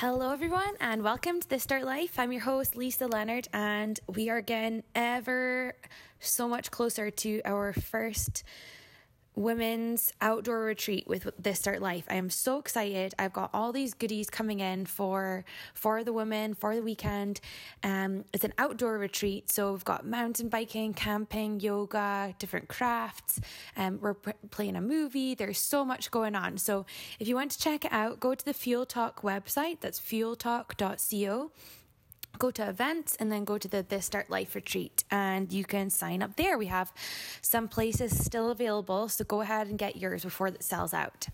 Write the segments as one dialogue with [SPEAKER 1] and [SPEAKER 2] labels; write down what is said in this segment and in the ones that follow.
[SPEAKER 1] Hello, everyone, and welcome to The Start Life. I'm your host, Lisa Leonard, and we are getting ever so much closer to our first women's outdoor retreat with this start life. I am so excited. I've got all these goodies coming in for for the women for the weekend. Um it's an outdoor retreat so we've got mountain biking camping yoga different crafts. And um, we're p- playing a movie. There's so much going on. So if you want to check it out go to the fuel talk website. That's fueltalk.co go to events and then go to the This Start Life retreat and you can sign up there. We have some places still available, so go ahead and get yours before it sells out.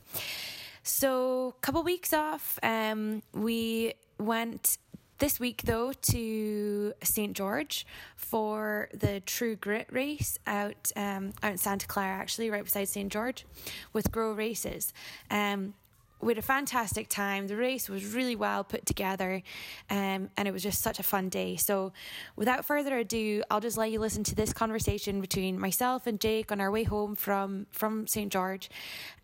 [SPEAKER 1] So, a couple weeks off, um, we went this week though to St George for the True Grit race out um, out in Santa Clara, actually right beside St George, with Grow Races. Um, we had a fantastic time. The race was really well put together, um, and it was just such a fun day. So, without further ado, I'll just let you listen to this conversation between myself and Jake on our way home from from St George,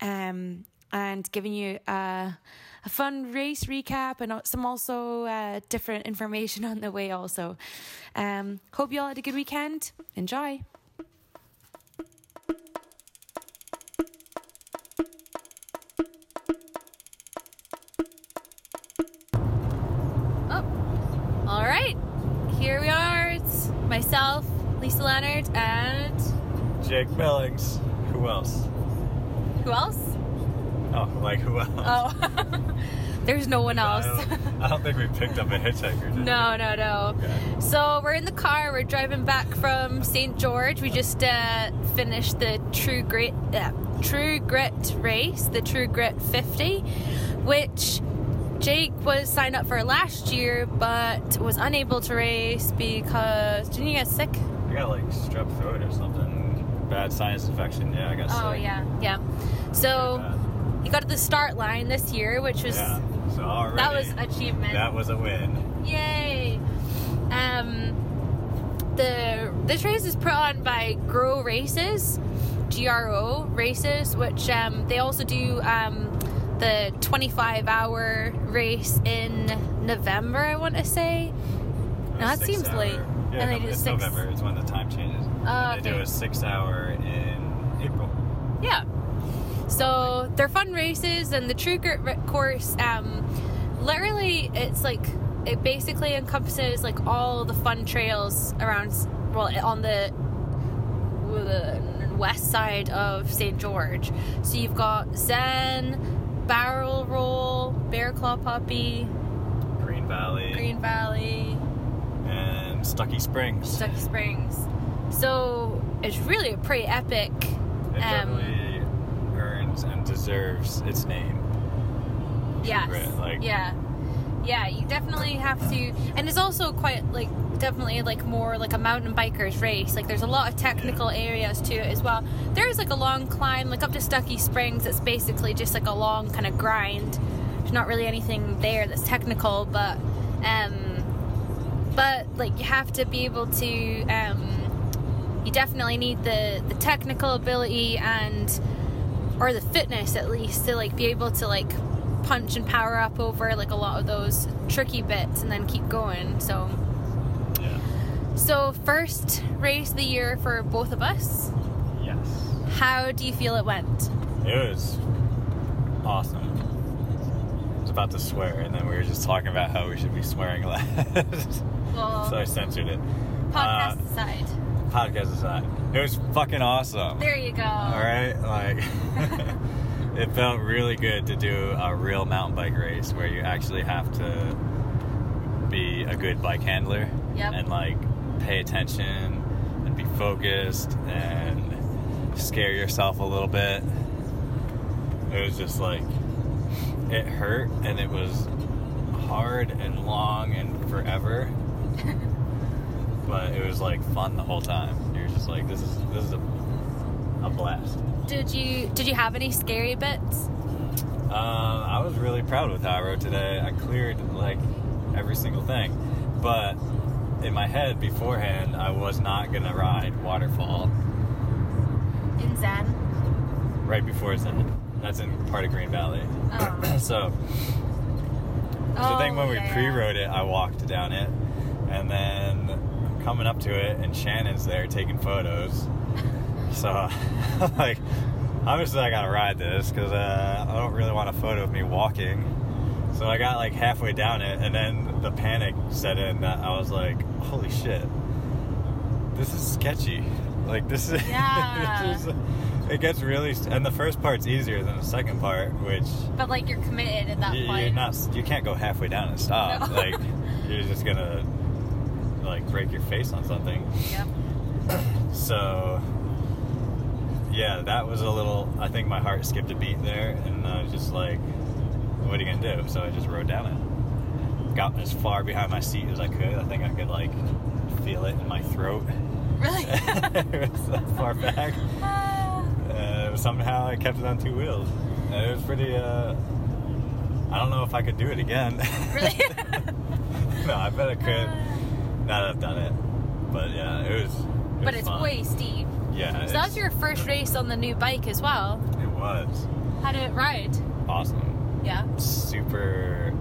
[SPEAKER 1] um, and giving you a, a, fun race recap and some also uh, different information on the way. Also, um, hope you all had a good weekend. Enjoy. Myself, Lisa Leonard, and
[SPEAKER 2] Jake Billings. Who else?
[SPEAKER 1] Who else?
[SPEAKER 2] Oh, like who else?
[SPEAKER 1] Oh, there's no one else.
[SPEAKER 2] I don't, I don't, think we picked up a hitchhiker.
[SPEAKER 1] no,
[SPEAKER 2] we?
[SPEAKER 1] no, no. Okay. So we're in the car. We're driving back from St. George. We just uh, finished the True Grit, uh, True Grit race, the True Grit 50, which Jake was signed up for last year, but was unable to race because didn't you get sick?
[SPEAKER 2] I got like strep throat or something, bad sinus infection. Yeah, I got
[SPEAKER 1] oh, sick. yeah, yeah. So he got to the start line this year, which was
[SPEAKER 2] yeah. so already,
[SPEAKER 1] that was achievement.
[SPEAKER 2] That was a win.
[SPEAKER 1] Yay! Um, the this race is put on by Grow Races, G R O Races, which um, they also do. Um, the 25 hour race in November, I want to say.
[SPEAKER 2] No,
[SPEAKER 1] that seems
[SPEAKER 2] hour.
[SPEAKER 1] late.
[SPEAKER 2] Yeah, and they no, it's six... November. It's when the time changes.
[SPEAKER 1] Uh,
[SPEAKER 2] they do a six hour in April.
[SPEAKER 1] Yeah. So they're fun races, and the True Grit course, um, literally, it's like it basically encompasses like all the fun trails around. Well, on the, the west side of St. George. So you've got Zen, Barrel Roll, Bear Claw Poppy,
[SPEAKER 2] Green Valley,
[SPEAKER 1] Green Valley,
[SPEAKER 2] and Stucki Springs.
[SPEAKER 1] Stucki Springs. So it's really a pretty epic.
[SPEAKER 2] It um, definitely earns and deserves its name.
[SPEAKER 1] Yes. Like, yeah. Yeah, you definitely have to, and it's also quite like definitely like more like a mountain bikers race. Like there's a lot of technical areas to it as well. There's like a long climb, like up to Stucki Springs. It's basically just like a long kind of grind. There's not really anything there that's technical, but um, but like you have to be able to. Um, you definitely need the the technical ability and or the fitness at least to like be able to like punch and power up over like a lot of those tricky bits and then keep going. So so, first race of the year for both of us.
[SPEAKER 2] Yes.
[SPEAKER 1] How do you feel it went?
[SPEAKER 2] It was awesome. I was about to swear, and then we were just talking about how we should be swearing less. Well, so I censored it.
[SPEAKER 1] Podcast uh, aside.
[SPEAKER 2] Podcast aside. It was fucking awesome.
[SPEAKER 1] There you go.
[SPEAKER 2] All right? Like, it felt really good to do a real mountain bike race where you actually have to be a good bike handler.
[SPEAKER 1] Yep.
[SPEAKER 2] And, like, pay attention and be focused and scare yourself a little bit. It was just like, it hurt and it was hard and long and forever. but it was like fun the whole time. You're just like, this is this is a, a blast.
[SPEAKER 1] Did you did you have any scary bits?
[SPEAKER 2] Uh, I was really proud with how I rode today. I cleared like every single thing, but in my head beforehand, I was not gonna ride Waterfall.
[SPEAKER 1] In Zen.
[SPEAKER 2] Right before Zen. That's in part of Green Valley.
[SPEAKER 1] Oh.
[SPEAKER 2] so So I think
[SPEAKER 1] Oh,
[SPEAKER 2] when we
[SPEAKER 1] yeah, yeah.
[SPEAKER 2] pre-wrote it, I walked down it, and then coming up to it, and Shannon's there taking photos. So, like, obviously I gotta ride this because uh, I don't really want a photo of me walking. So I got like halfway down it, and then the panic set in. That I was like, "Holy shit, this is sketchy." Like this is,
[SPEAKER 1] Yeah.
[SPEAKER 2] this is it gets really, and the first part's easier than the second part, which
[SPEAKER 1] But like you're committed at that
[SPEAKER 2] you,
[SPEAKER 1] point.
[SPEAKER 2] you're not. You can't go halfway down and stop.
[SPEAKER 1] No.
[SPEAKER 2] Like you're just gonna like break your face on something.
[SPEAKER 1] Yep.
[SPEAKER 2] So yeah, that was a little. I think my heart skipped a beat there, and I was just like, "What are you gonna do?" So I just rode down it. Got as far behind my seat as I could. I think I could like feel it in my throat.
[SPEAKER 1] Really?
[SPEAKER 2] it was that far back. Uh, somehow I kept it on two wheels. It was pretty. Uh, I don't know if I could do it again.
[SPEAKER 1] Really?
[SPEAKER 2] no, I bet I could. Now that I've done it, but yeah, it was. It
[SPEAKER 1] but
[SPEAKER 2] was
[SPEAKER 1] it's
[SPEAKER 2] fun.
[SPEAKER 1] way steep.
[SPEAKER 2] Yeah,
[SPEAKER 1] So that was your first race on the new bike as well.
[SPEAKER 2] It was
[SPEAKER 1] How did it ride?
[SPEAKER 2] awesome.
[SPEAKER 1] Yeah.
[SPEAKER 2] Super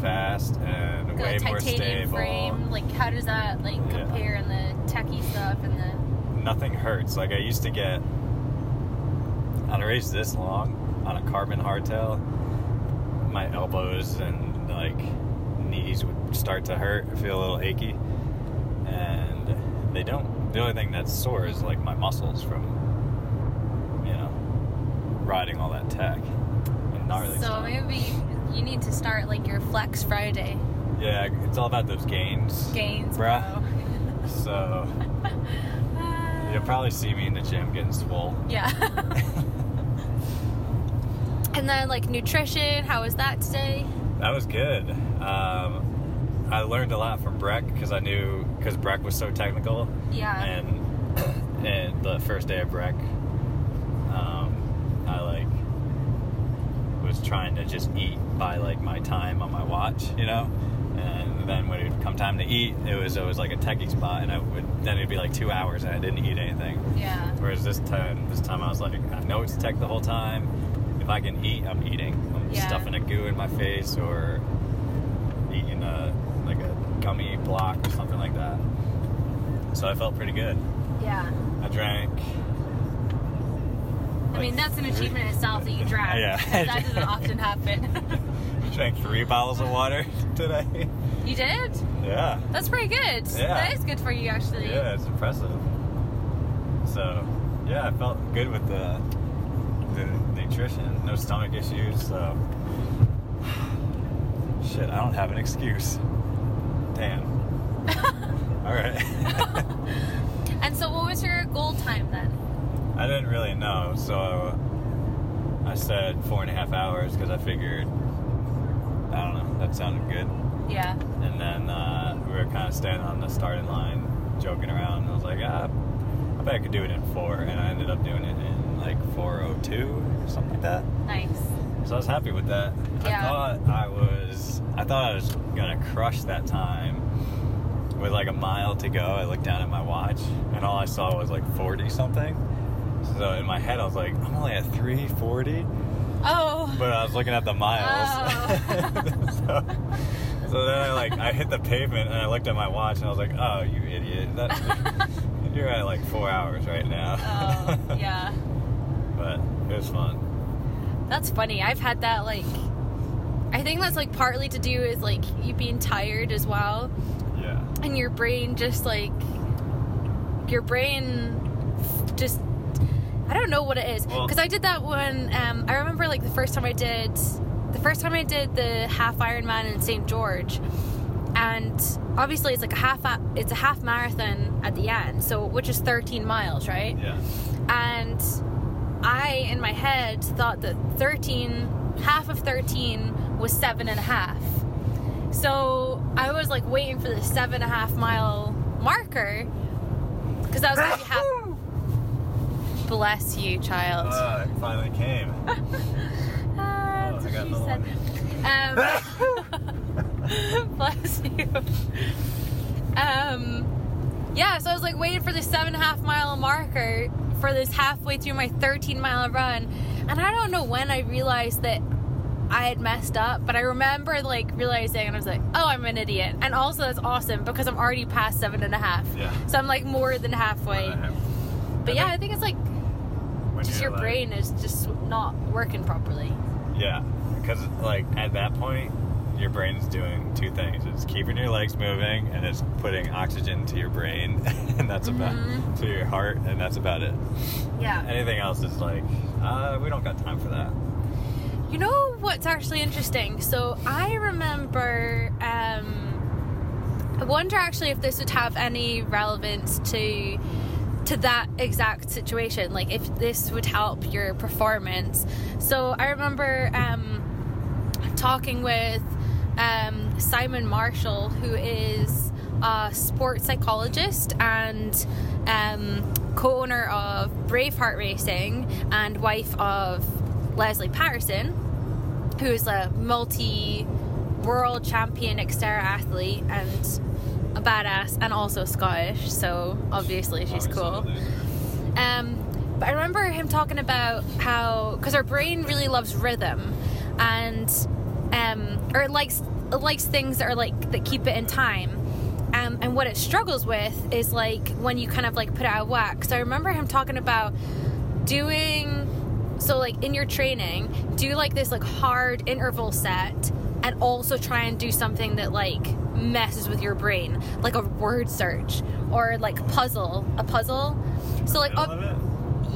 [SPEAKER 2] fast and
[SPEAKER 1] Got
[SPEAKER 2] way
[SPEAKER 1] a
[SPEAKER 2] more
[SPEAKER 1] titanium
[SPEAKER 2] stable.
[SPEAKER 1] frame. Like, how does that like
[SPEAKER 2] Yeah.
[SPEAKER 1] compare in the techie stuff and the?
[SPEAKER 2] Nothing hurts. Like I used to get on a race this long on a carbon hardtail, my elbows and like knees would start to hurt, feel a little achy, and they don't. The only thing that's sore is like my muscles from you know riding all that tech and gnarly
[SPEAKER 1] So
[SPEAKER 2] stuff.
[SPEAKER 1] maybe you need to start like your Flex Friday
[SPEAKER 2] Yeah, it's all about those gains.
[SPEAKER 1] gains,
[SPEAKER 2] Bruh.
[SPEAKER 1] bro.
[SPEAKER 2] So you'll probably see me in the gym getting swole.
[SPEAKER 1] Yeah. and then like nutrition, how was that today?
[SPEAKER 2] That was good. Um, I learned a lot from Breck because I knew because Breck was so technical,
[SPEAKER 1] Yeah.
[SPEAKER 2] and and the first day of Breck, um, I like was trying to just eat by like my time on my watch, you know. And then when it would come time to eat, it was always like a techie spot, and I would then it'd be like two hours and I didn't eat anything.
[SPEAKER 1] yeah.
[SPEAKER 2] Whereas this time, this time I was like, I know it's tech the whole time. If I can eat, I'm eating. I'm
[SPEAKER 1] Yeah.
[SPEAKER 2] stuffing a goo in my face or eating a a gummy block or something like that. So I felt pretty good.
[SPEAKER 1] Yeah.
[SPEAKER 2] I drank.
[SPEAKER 1] I mean, that's an achievement in itself that you drank.
[SPEAKER 2] Yeah.
[SPEAKER 1] That doesn't often happen.
[SPEAKER 2] You drank three bottles of water today.
[SPEAKER 1] you did?
[SPEAKER 2] yeah.
[SPEAKER 1] That's pretty good.
[SPEAKER 2] Yeah.
[SPEAKER 1] That is good for you, actually.
[SPEAKER 2] Yeah, it's impressive. So, yeah, I felt good with the the nutrition. No stomach issues. So, shit, I don't have an excuse. Damn. All right.
[SPEAKER 1] And so, what was your goal time then?
[SPEAKER 2] I didn't really know, so I said four and a half hours because I figured, I don't know, that sounded good.
[SPEAKER 1] Yeah.
[SPEAKER 2] And then uh, we were kind of standing on the starting line, joking around. And I was like, ah, I bet I could do it in four. And I ended up doing it in like 4:02, or something like that.
[SPEAKER 1] Nice.
[SPEAKER 2] So I was happy with that.
[SPEAKER 1] Yeah.
[SPEAKER 2] I thought I was, I thought I was gonna crush that time. With like a mile to go, I looked down at my watch, and all I saw was like 40 something. So in my head, I was like, I'm only at 340
[SPEAKER 1] Oh.
[SPEAKER 2] but I was looking at the miles. Oh. so, so then I like I hit the pavement and I looked at my watch and I was like, "Oh, you idiot! That, you're at like four hours right now."
[SPEAKER 1] oh, yeah.
[SPEAKER 2] but it was fun.
[SPEAKER 1] That's funny. I've had that like I think that's like partly to do is like you being tired as well
[SPEAKER 2] Yeah.
[SPEAKER 1] and your brain just like your brain just I don't know what it is
[SPEAKER 2] Well-
[SPEAKER 1] because I did that one. um, I remember like the first time I did the first time I did the half Ironman in St George and obviously it's like a half it's a half marathon at the end so which is 13 miles right
[SPEAKER 2] Yeah.
[SPEAKER 1] and I, in my head, thought that 13, half of 13 was seven and a half. So I was like waiting for the seven and a half mile marker because that was going to be half. Bless you, child.
[SPEAKER 2] Uh, it finally came.
[SPEAKER 1] Ah,
[SPEAKER 2] oh,
[SPEAKER 1] that's
[SPEAKER 2] I got
[SPEAKER 1] what she
[SPEAKER 2] another
[SPEAKER 1] said. Um, bless you. Um, yeah, so I was like waiting for the seven and a half mile marker for this halfway through my 13 mile run, and I don't know when I realized that I had messed up, but I remember like realizing and I was like, oh, I'm an idiot. And also that's awesome because I'm already past seven and a half.
[SPEAKER 2] Yeah.
[SPEAKER 1] So I'm like more than halfway. But yeah, I think it's like just your
[SPEAKER 2] like-
[SPEAKER 1] brain is just not working properly.
[SPEAKER 2] Yeah, because like at that point, your brain's doing two things: it's keeping your legs moving, and it's putting oxygen to your brain, and that's about
[SPEAKER 1] Mhm.
[SPEAKER 2] to your heart, and that's about it.
[SPEAKER 1] Yeah.
[SPEAKER 2] Anything else is like, uh, we don't got time for that.
[SPEAKER 1] You know what's actually interesting? So I remember. Um, I wonder actually if this would have any relevance to to that exact situation. Like if this would help your performance. So I remember um, talking with um, Simon Marshall, who is a sports psychologist and um, co-owner of Braveheart Racing and wife of Lesley Paterson who is a multi world champion Xterra athlete and a badass and also Scottish, so obviously she's cool. Um, but I remember him talking about how because our brain really loves rhythm and um, or it likes it likes things that are like that keep it in time. Um, and what it struggles with is like when you kind of like put it out of whack. So I remember him talking about doing so like in your training do like this like hard interval set and also try and do something that like messes with your brain like a word search or like puzzle a puzzle. So like up,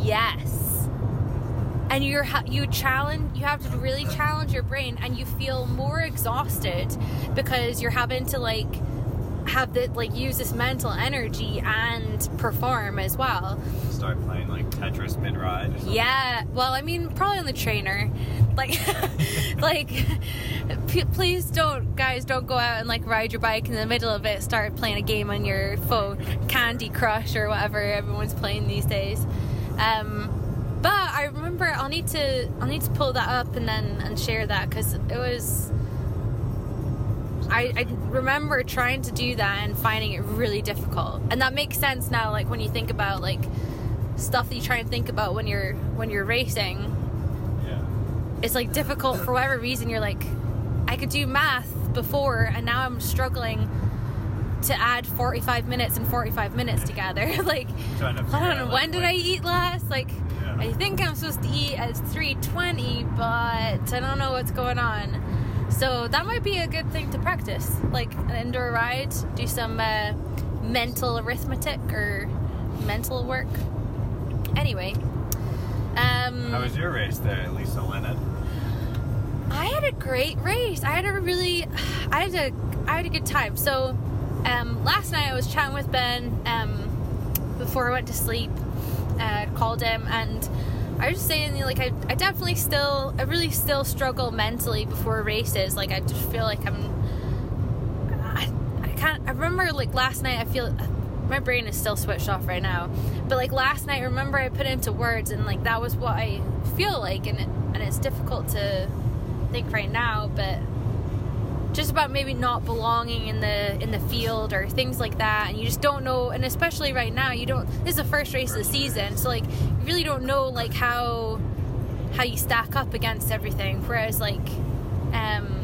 [SPEAKER 1] yes. And you're you challenge you have to really challenge your brain and you feel more exhausted because you're having to like have the like use this mental energy and perform as well.
[SPEAKER 2] Start playing like Tetris mid ride.
[SPEAKER 1] yeah, well, I mean, probably on the trainer. Like, like, p- please don't, guys, don't go out and like ride your bike in the middle of it. Start playing a game on your phone, Candy Crush or whatever everyone's playing these days. Um, but I remember I'll need to, I'll need to pull that up and then and share that because it was. I, I remember trying to do that and finding it really difficult, and that makes sense now. Like when you think about like stuff that you try and think about when you're when you're racing.
[SPEAKER 2] Yeah.
[SPEAKER 1] it's like difficult for whatever reason. You're like i could do math before and now i'm struggling to add 45 minutes and 45 minutes together. Like
[SPEAKER 2] Trying to
[SPEAKER 1] i don't know
[SPEAKER 2] like,
[SPEAKER 1] when did i eat last? Like
[SPEAKER 2] Yeah.
[SPEAKER 1] i think i'm supposed to eat at 3.20 but i don't know what's going on. So that might be a good thing to practice. Like an indoor ride do some uh, mental arithmetic or mental work anyway um
[SPEAKER 2] How was your race there, Lisa Leonard?
[SPEAKER 1] I had a great race. I had a really, I had a, I had a good time. So, um, last night I was chatting with Ben, um, before I went to sleep. Uh, called him and I was just saying, like, I, I definitely still, I really still struggle mentally before races. Like, I just feel like I'm, I, I can't. I remember like last night. I feel my brain is still switched off right now. But like last night, remember I put into words, and like that was what I feel like, and it, and it's difficult to think right now, but just about maybe not belonging in the in the field or things like that and you just don't know and especially right now you don't this is the first race of the season so like you really don't know like how how you stack up against everything whereas like um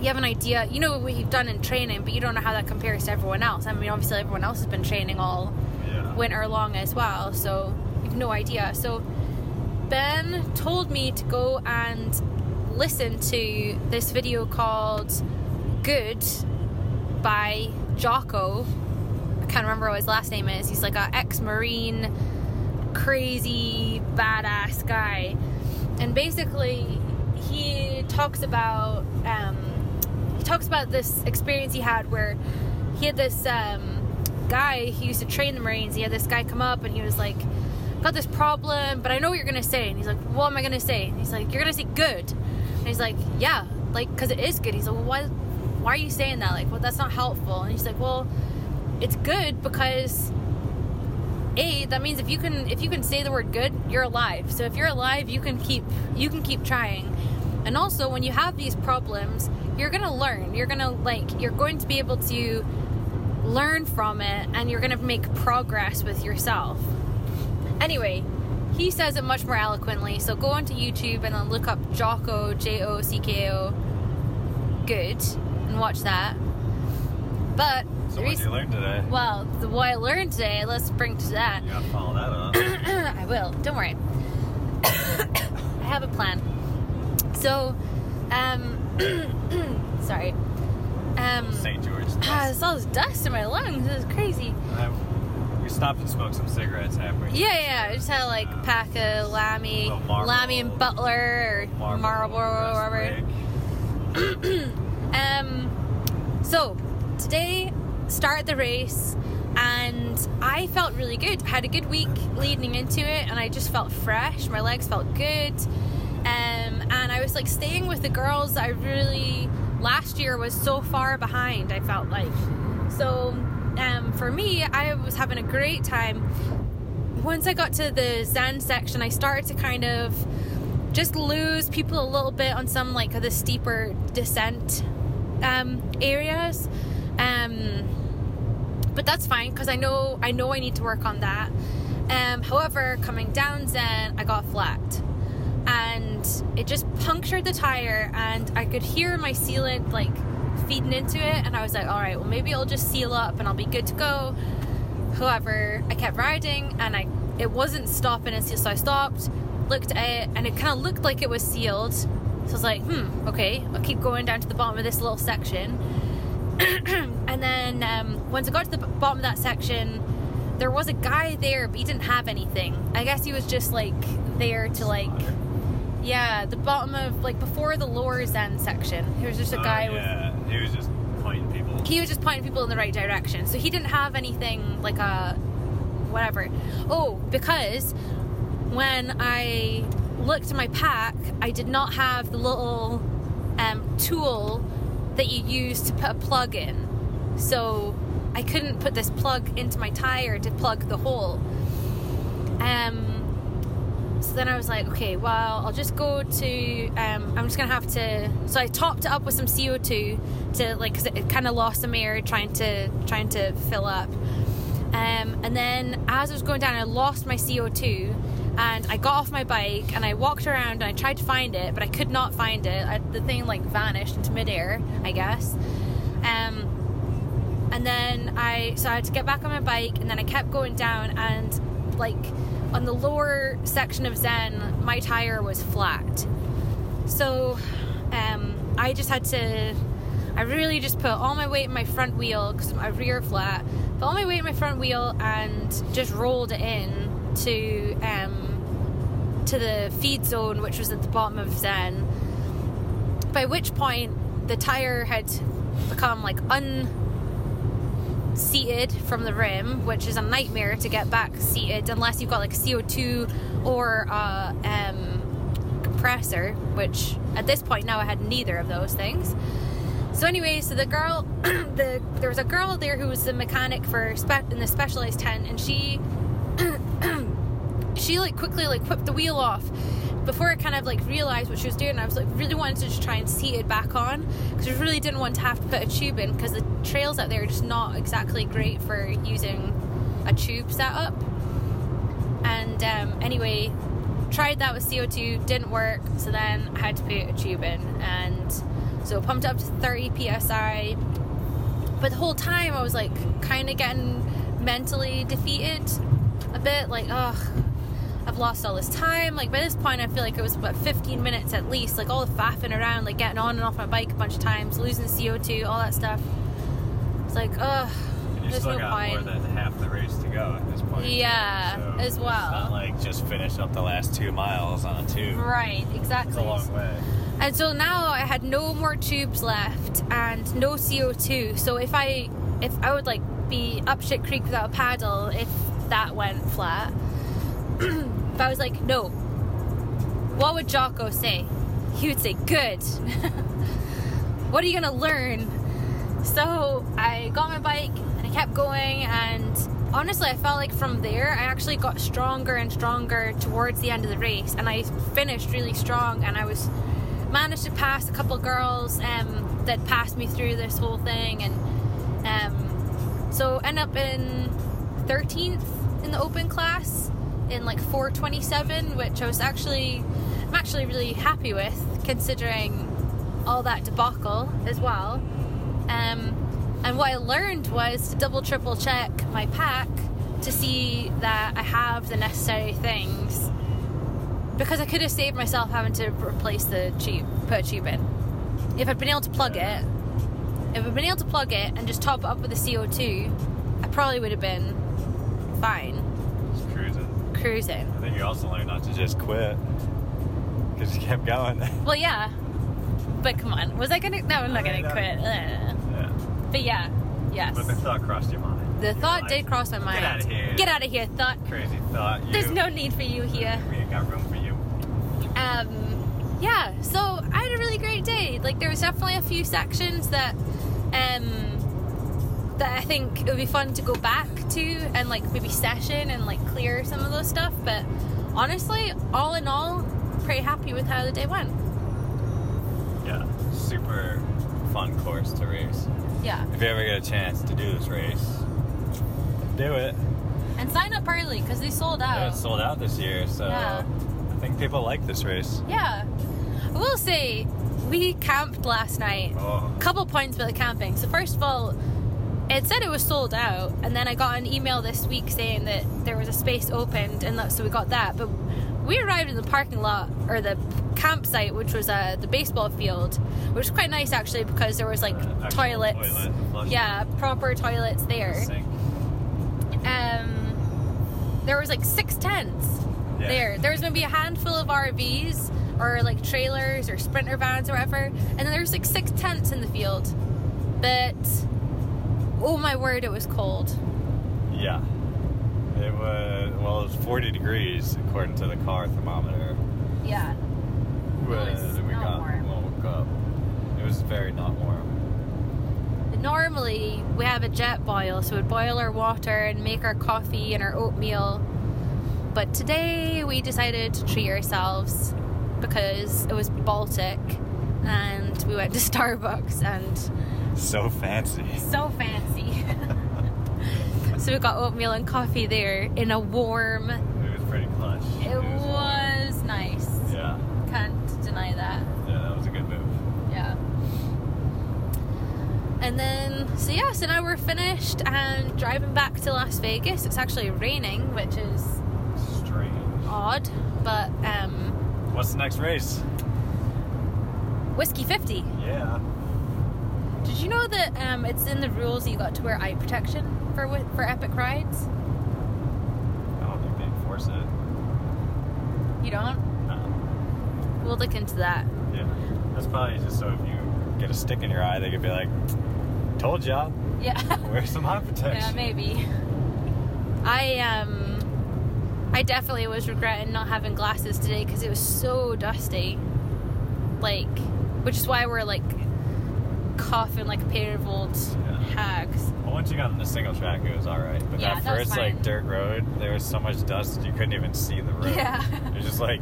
[SPEAKER 1] you have an idea you know what you've done in training but you don't know how that compares to everyone else i mean obviously everyone else has been training all
[SPEAKER 2] Yeah.
[SPEAKER 1] winter long as well, so you've no idea. So Ben told me to go and listen to this video called Good by Jocko. I can't remember what his last name is. He's like a ex-marine, crazy, badass guy. And basically he talks about um, talks about this experience he had where he had this um, guy he used to train the marines. He had this guy come up and he was like got this problem but i know what you're gonna say. And he's like what am i gonna say? And he's like you're gonna say good. And he's like yeah like because it is good. He's like well, why why are you saying that? Like well that's not helpful. And he's like well it's good because a that means if you can if you can say the word good you're alive. So if you're alive you can keep you can keep trying and also when you have these problems you're gonna learn you're gonna like you're going to be able to learn from it and you're gonna make progress with yourself anyway he says it much more eloquently. So go onto YouTube and then look up Jocko J O C K O. Good, and watch that. But
[SPEAKER 2] So what did you learn today?
[SPEAKER 1] well, the, what I learned today, let's bring to that.
[SPEAKER 2] You gotta follow that up.
[SPEAKER 1] I will. Don't worry. I have a plan. So, um, sorry. Um,
[SPEAKER 2] St. George.
[SPEAKER 1] ah, there's all this dust in my lungs. This is crazy.
[SPEAKER 2] I- we stopped and smoked some cigarettes halfway.
[SPEAKER 1] Yeah, yeah. I just had like pack a Lammy,
[SPEAKER 2] Little Marlboro.
[SPEAKER 1] Lammy and Butler or Marlboro or whatever. Um, so today started the race and I felt really good. I had a good week leading into it and I just felt fresh. My legs felt good. And I was like staying with the girls I really last year was so far behind, I felt like. So um, for me, I was having a great time. Once I got to the Zen section, I started to kind of just lose people a little bit on some like of the steeper descent um, areas. Um, but that's fine because I know I know I need to work on that. Um, however, coming down Zen, I got flat, and it just punctured the tire, and I could hear my sealant like feeding into it, and I was like, all right, well maybe I'll just seal up and I'll be good to go. However, I kept riding, and I it wasn't stopping and so I stopped, looked at it, and it kind of looked like it was sealed. So I was like, hmm, okay, I'll keep going down to the bottom of this little section. and then um, once I got to the bottom of that section, there was a guy there, but he didn't have anything. I guess he was just like there to like, yeah, the bottom of like before the lower Zen section. There was just a guy
[SPEAKER 2] oh,
[SPEAKER 1] with
[SPEAKER 2] yeah. He was just pointing people.
[SPEAKER 1] he was just pointing people in the right direction. So he didn't have anything like a whatever. Oh, because when I looked at my pack, I did not have the little um, tool that you use to put a plug in. So I couldn't put this plug into my tire to plug the hole. Um, so then I was like, okay, well, I'll just go to. Um, I'm just gonna have to. So I topped it up with some CO2 to like, cause it, it kind of lost some air trying to trying to fill up. Um, and then as I was going down, I lost my CO2, and I got off my bike and I walked around and I tried to find it, but I could not find it. I, the thing like vanished into midair, I guess. Um, and then I so I had to get back on my bike, and then I kept going down, and like on the lower section of Zen, my tire was flat. So um, I just had to. I really just put all my weight in my front wheel because my rear flat. Put all my weight in my front wheel and just rolled it in to um, to the feed zone, which was at the bottom of Zen. By which point the tire had become like unseated from the rim, which is a nightmare to get back seated unless you've got like CO2 or a um, compressor, which at this point now I had neither of those things. So anyway, so the girl, the there was a girl there who was the mechanic for spe- in the specialized tent, and she she like quickly like whipped the wheel off before I kind of like realized what she was doing. I was like really wanted to just try and seat it back on because I really didn't want to have to put a tube in because the trails out there are just not exactly great for using a tube setup. And um, anyway, tried that with CO2, didn't work. So then I had to put a tube in, and so pumped up to 30 psi. But the whole time I was like kind of getting mentally defeated a bit, like ugh. Lost all this time. Like by this point, I feel like it was about 15 minutes at least. Like all the faffing around, like getting on and off my bike a bunch of times, losing CO2, all that stuff. It's like, ugh,
[SPEAKER 2] you
[SPEAKER 1] there's
[SPEAKER 2] still
[SPEAKER 1] no
[SPEAKER 2] got more than half the race to go at this point.
[SPEAKER 1] Yeah,
[SPEAKER 2] so
[SPEAKER 1] as well.
[SPEAKER 2] It's not like just finish up the last two miles on a tube.
[SPEAKER 1] Right, exactly.
[SPEAKER 2] It's a long way.
[SPEAKER 1] And so now I had no more tubes left and no CO2. So if I if I would like be up shit creek without a paddle if that went flat. if I was like, no. What would Jocko say? He would say, good. what are you gonna learn? So I got my bike and I kept going and honestly I felt like from there I actually got stronger and stronger towards the end of the race and I finished really strong and I was managed to pass a couple girls um, that passed me through this whole thing and um, so end up in 13th in the open class in like 427, which I was actually, I'm actually really happy with considering all that debacle as well. Um, and what I learned was to double, triple check my pack to see that I have the necessary things because I could have saved myself having to replace the tube, put a tube in. If I'd been able to plug it, if I'd been able to plug it and just top it up with the CO2, I probably would have been fine
[SPEAKER 2] cruising. I think you also learned not to just quit. Because you kept going.
[SPEAKER 1] Well, yeah, but come on, was I gonna? No, I'm not gonna
[SPEAKER 2] No.
[SPEAKER 1] quit.
[SPEAKER 2] Yeah.
[SPEAKER 1] But yeah, yes.
[SPEAKER 2] But the thought crossed your mind.
[SPEAKER 1] The thought did cross my mind.
[SPEAKER 2] outta here."
[SPEAKER 1] Get out of here, thought.
[SPEAKER 2] Crazy thought. You,
[SPEAKER 1] There's no need for you here.
[SPEAKER 2] We ain't got room for you.
[SPEAKER 1] um yeah so i had a really great day like there was definitely a few sections that um that i think it would be fun to go back to and like maybe session and like clear some of those stuff but honestly all in all pretty happy with how the day went
[SPEAKER 2] Yeah. Super fun course to race.
[SPEAKER 1] yeah
[SPEAKER 2] If you ever get a chance to do this race, do it.
[SPEAKER 1] and sign up early because they sold
[SPEAKER 2] Yeah,
[SPEAKER 1] out
[SPEAKER 2] it's sold out this year, so
[SPEAKER 1] Yeah.
[SPEAKER 2] I think people like this race.
[SPEAKER 1] yeah i will say we camped last night
[SPEAKER 2] Oh,
[SPEAKER 1] couple points about the camping. So first of all, it said it was sold out, and then I got an email this week saying that there was a space opened, and that, so we got that. But we arrived in the parking lot or the campsite, which was uh, the baseball field, which was quite nice actually because there was like
[SPEAKER 2] Uh,
[SPEAKER 1] toilets,
[SPEAKER 2] toilet,
[SPEAKER 1] yeah, proper toilets there. Um, there was like six tents
[SPEAKER 2] Yeah.
[SPEAKER 1] there. There was maybe a handful of RVs or like trailers or sprinter vans or whatever, and then there was like six tents in the field. But oh my word, it was cold.
[SPEAKER 2] Yeah. It was well, it was 40 degrees according to the car thermometer
[SPEAKER 1] Yeah.
[SPEAKER 2] when we got
[SPEAKER 1] warm.
[SPEAKER 2] woke up. It was very not warm.
[SPEAKER 1] Normally we have a jet boil, so we'd boil our water and make our coffee and our oatmeal. But today we decided to treat ourselves because it was Baltic and we went to Starbucks and
[SPEAKER 2] So fancy.
[SPEAKER 1] so fancy. so we got oatmeal and coffee there in a warm.
[SPEAKER 2] It was pretty clutch.
[SPEAKER 1] It
[SPEAKER 2] warm.
[SPEAKER 1] was nice.
[SPEAKER 2] Yeah.
[SPEAKER 1] Can't deny that.
[SPEAKER 2] Yeah, that was a good move.
[SPEAKER 1] Yeah. And then, so yeah, so now we're finished and driving back to Las Vegas. It's actually raining, which is
[SPEAKER 2] Strange.
[SPEAKER 1] odd, but um,
[SPEAKER 2] What's the next race?
[SPEAKER 1] Whiskey 50.
[SPEAKER 2] Yeah.
[SPEAKER 1] Did you know that um, it's in the rules that you got to wear eye protection for for epic rides?
[SPEAKER 2] I don't think they enforce it.
[SPEAKER 1] You don't?
[SPEAKER 2] No.
[SPEAKER 1] We'll look into that.
[SPEAKER 2] Yeah. That's probably just so if you get a stick in your eye, they could be like, "Told ya,
[SPEAKER 1] Yeah.
[SPEAKER 2] wear some eye protection."
[SPEAKER 1] yeah, maybe. I um, I definitely was regretting not having glasses today because it was so dusty. Like, which is why we're like coughing like a pair of old
[SPEAKER 2] Yeah.
[SPEAKER 1] hags.
[SPEAKER 2] Well, once you got on the single track, it was all right. But
[SPEAKER 1] Yeah,
[SPEAKER 2] that
[SPEAKER 1] that
[SPEAKER 2] first like dirt road, there was so much dust you couldn't even see the road.
[SPEAKER 1] Yeah.
[SPEAKER 2] It was just like,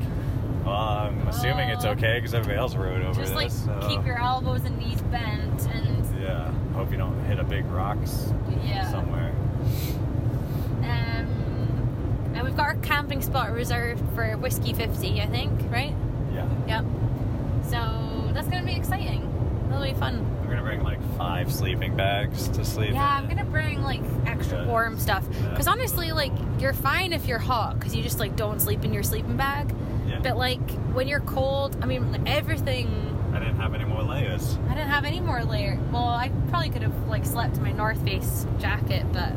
[SPEAKER 2] well, I'm assuming it's
[SPEAKER 1] Oh.
[SPEAKER 2] okay because everybody else rode over
[SPEAKER 1] Just like
[SPEAKER 2] so-
[SPEAKER 1] keep your elbows and knees bent and
[SPEAKER 2] Yeah. Hope you don't hit a big rocks
[SPEAKER 1] yeah.
[SPEAKER 2] somewhere.
[SPEAKER 1] Um, and we've got our camping spot reserved for whiskey fifty, I think, right?
[SPEAKER 2] Yeah.
[SPEAKER 1] Yep. So that's gonna be exciting. That'll be fun.
[SPEAKER 2] Bring like five sleeping bags to sleep.
[SPEAKER 1] Yeah,
[SPEAKER 2] in.
[SPEAKER 1] I'm gonna bring like extra
[SPEAKER 2] Good.
[SPEAKER 1] warm stuff.
[SPEAKER 2] Yeah.
[SPEAKER 1] Cause honestly, like you're fine if you're hot, cause you just like don't sleep in your sleeping bag.
[SPEAKER 2] Yeah.
[SPEAKER 1] But like when you're cold, I mean everything.
[SPEAKER 2] I didn't have any more layers.
[SPEAKER 1] I didn't have any more layer. Well, I probably could have like slept in my North Face jacket, but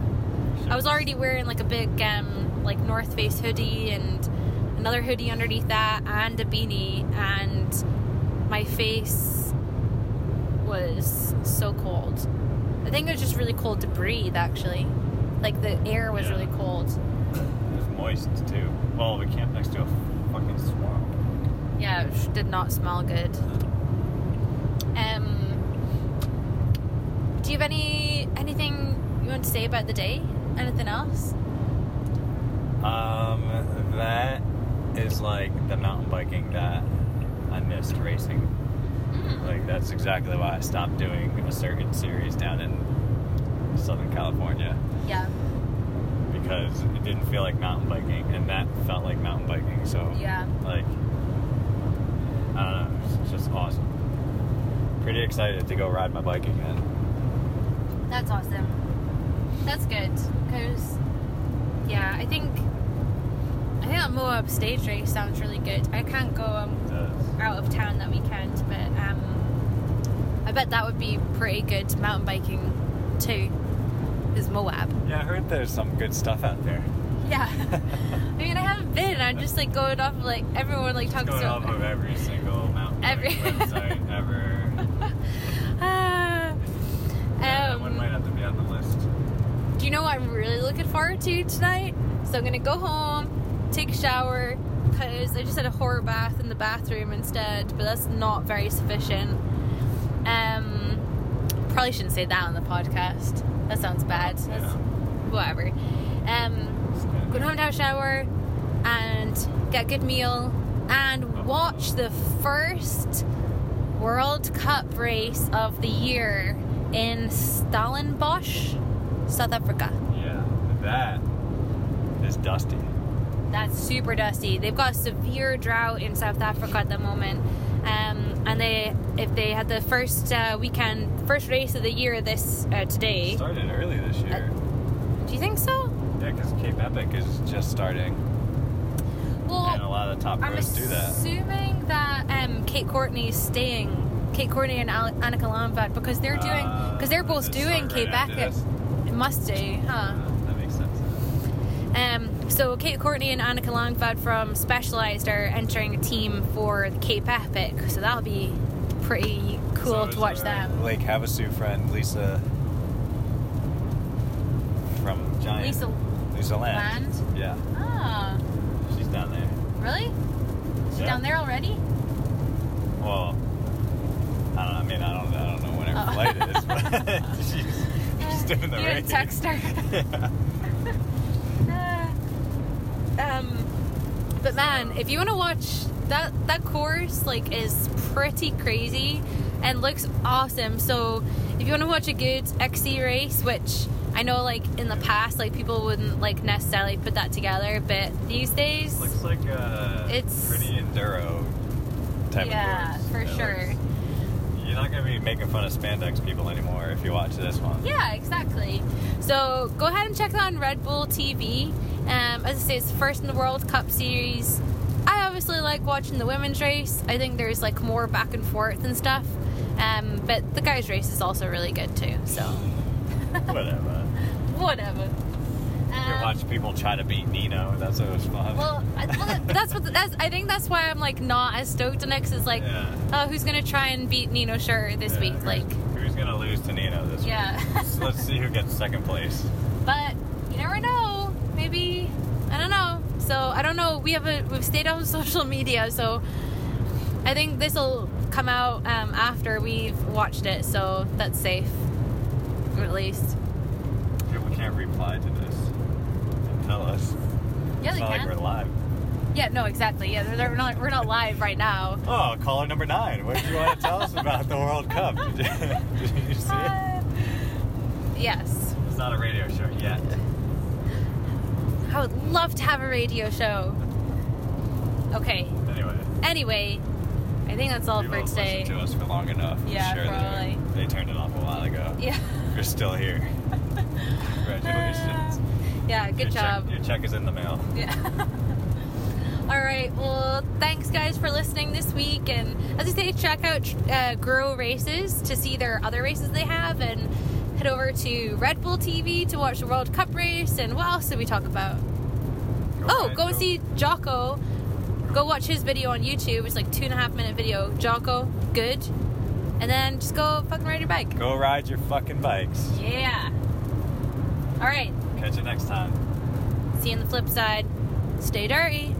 [SPEAKER 1] I was already wearing like a big um like North Face hoodie and another hoodie underneath that and a beanie and my face was so cold. I think it was just really cold to breathe actually. Like the air was
[SPEAKER 2] Yeah.
[SPEAKER 1] really cold.
[SPEAKER 2] It was moist too. Well, we camped next to a fucking swamp.
[SPEAKER 1] Yeah, it did not smell good. Um do you have any anything you want to say about the day? Anything else?
[SPEAKER 2] Um, that is like the mountain biking that I missed racing. Like that's exactly why I stopped doing a certain series down in Southern California
[SPEAKER 1] Yeah.
[SPEAKER 2] because it didn't feel like mountain biking, and that felt like mountain biking. So
[SPEAKER 1] Yeah.
[SPEAKER 2] like I don't know, it's just awesome. Pretty excited to go ride my bike again.
[SPEAKER 1] That's awesome. That's good because, yeah, I think I think that Moab stage race sounds really good. I can't go um, out of town that weekend, but um, I bet that would be pretty good mountain biking too. Is Moab?
[SPEAKER 2] Yeah, I heard there's some good stuff out there.
[SPEAKER 1] Yeah. I mean, I haven't been. I'm just like going off of like everyone like talks
[SPEAKER 2] Going off
[SPEAKER 1] about.
[SPEAKER 2] of every single mountain
[SPEAKER 1] Every-
[SPEAKER 2] website ever.
[SPEAKER 1] Ah.
[SPEAKER 2] Yeah, that one
[SPEAKER 1] Um,
[SPEAKER 2] might have to be on the list.
[SPEAKER 1] Do you know what I'm really looking forward to tonight? So I'm gonna go home, take a shower, because I just had a horror bath in the bathroom instead, but that's not very sufficient. Um, probably shouldn't say that on the podcast. That sounds bad. That's
[SPEAKER 2] Yeah.
[SPEAKER 1] whatever. Um, go home to have a shower and get a good meal and watch the first World Cup race of the year in Stellenbosch, South Africa.
[SPEAKER 2] Yeah, that is dusty.
[SPEAKER 1] That's super dusty. They've got a severe drought in South Africa at the moment. Um, and they, if they had the first uh, weekend, first race of the year this uh, today,
[SPEAKER 2] Started early this year.
[SPEAKER 1] do you think so?
[SPEAKER 2] yeah, because Cape Epic is just starting,
[SPEAKER 1] Well,
[SPEAKER 2] and a lot of the top
[SPEAKER 1] I'm
[SPEAKER 2] do that.
[SPEAKER 1] assuming that um, Kate Courtney is staying. Kate Courtney and Al- Annika Langvad because they're doing because they're both
[SPEAKER 2] Uh,
[SPEAKER 1] doing
[SPEAKER 2] right
[SPEAKER 1] Cape Epic. It must do, huh?
[SPEAKER 2] Uh, that makes sense.
[SPEAKER 1] Um, so Kate Courtney and Annika Langvad from Specialized are entering a team for the Cape Epic, so that'll be pretty cool
[SPEAKER 2] So
[SPEAKER 1] to watch them.
[SPEAKER 2] Lake Havasu friend Lisa from Giant.
[SPEAKER 1] Lisa
[SPEAKER 2] Lisa Land.
[SPEAKER 1] Land?
[SPEAKER 2] Yeah,
[SPEAKER 1] Ah,
[SPEAKER 2] she's down there.
[SPEAKER 1] really? She's
[SPEAKER 2] Yeah.
[SPEAKER 1] down there already?
[SPEAKER 2] Well, I don't know. I mean, I don't, I don't know when her
[SPEAKER 1] Oh.
[SPEAKER 2] flight is, but she's, she's doing the
[SPEAKER 1] You
[SPEAKER 2] race.
[SPEAKER 1] text her.
[SPEAKER 2] yeah.
[SPEAKER 1] Ah. um, but man, if you want to watch that that course, like, is pretty crazy and looks awesome. So if you want to watch a good XC race, which I know, like in the past, like people wouldn't like necessarily put that together, but these days,
[SPEAKER 2] Looks like a
[SPEAKER 1] It's-
[SPEAKER 2] pretty enduro type
[SPEAKER 1] yeah,
[SPEAKER 2] of course.
[SPEAKER 1] for
[SPEAKER 2] It
[SPEAKER 1] sure.
[SPEAKER 2] looks- you're not going to be making fun of spandex people anymore if you watch this one.
[SPEAKER 1] Yeah, exactly. So go ahead and check that on Red Bull TV. Um, as I say, it's the first in the World Cup series. I obviously like watching the women's race. I think there's like more back and forth and stuff. Um, but the guys' race is also really good too. So
[SPEAKER 2] Whatever.
[SPEAKER 1] whatever.
[SPEAKER 2] You
[SPEAKER 1] Um,
[SPEAKER 2] watch people try to beat Nino. That's always fun.
[SPEAKER 1] well, I, well, that's what that's. I think that's why I'm like not as stoked on it. 'cause it's like,
[SPEAKER 2] Yeah.
[SPEAKER 1] oh, who's gonna try and beat Nino Schurter this
[SPEAKER 2] Yeah,
[SPEAKER 1] week?
[SPEAKER 2] who's-
[SPEAKER 1] Like,
[SPEAKER 2] who's going to lose to Nino this
[SPEAKER 1] Yeah.
[SPEAKER 2] week? So let's see who gets second place.
[SPEAKER 1] but you never know. Maybe I don't know. So I don't know. We have a we've stayed on social media, so I think this will come out um, after we've watched it. So that's safe, at least.
[SPEAKER 2] Yeah, we can't reply to this and tell us.
[SPEAKER 1] Yeah,
[SPEAKER 2] it's
[SPEAKER 1] they
[SPEAKER 2] not
[SPEAKER 1] can.
[SPEAKER 2] like we're live.
[SPEAKER 1] Yeah, no, exactly. Yeah, they're, they're not. We're not live right now.
[SPEAKER 2] Oh, caller number nine. What do you want to tell us about the World Cup? Did you, did you see it?
[SPEAKER 1] Uh, yes,
[SPEAKER 2] It's not a radio show yet.
[SPEAKER 1] I would love to have a radio show. Okay.
[SPEAKER 2] Anyway,
[SPEAKER 1] Anyway, I think that's all
[SPEAKER 2] people
[SPEAKER 1] for today.
[SPEAKER 2] listened to us for long enough.
[SPEAKER 1] Yeah,
[SPEAKER 2] Sure,
[SPEAKER 1] probably.
[SPEAKER 2] They turned it off a while ago.
[SPEAKER 1] Yeah.
[SPEAKER 2] You're still here. Congratulations.
[SPEAKER 1] Yeah, good
[SPEAKER 2] your
[SPEAKER 1] job.
[SPEAKER 2] Check, your check is in the mail.
[SPEAKER 1] Yeah. All right. Well, thanks guys for listening this week, and as I say, check out uh, Grow Races to see their other races they have, and head over to Red Bull TV to watch the World Cup race. And what else did we talk about? oh,
[SPEAKER 2] ahead,
[SPEAKER 1] go and see Jocko. Go watch his video on YouTube. It's like two and a half minute video. Jocko, good. And then just go fucking ride your bike.
[SPEAKER 2] Go ride your fucking bikes.
[SPEAKER 1] Yeah. All right.
[SPEAKER 2] Catch you next time.
[SPEAKER 1] See you on the flip side. Stay dirty.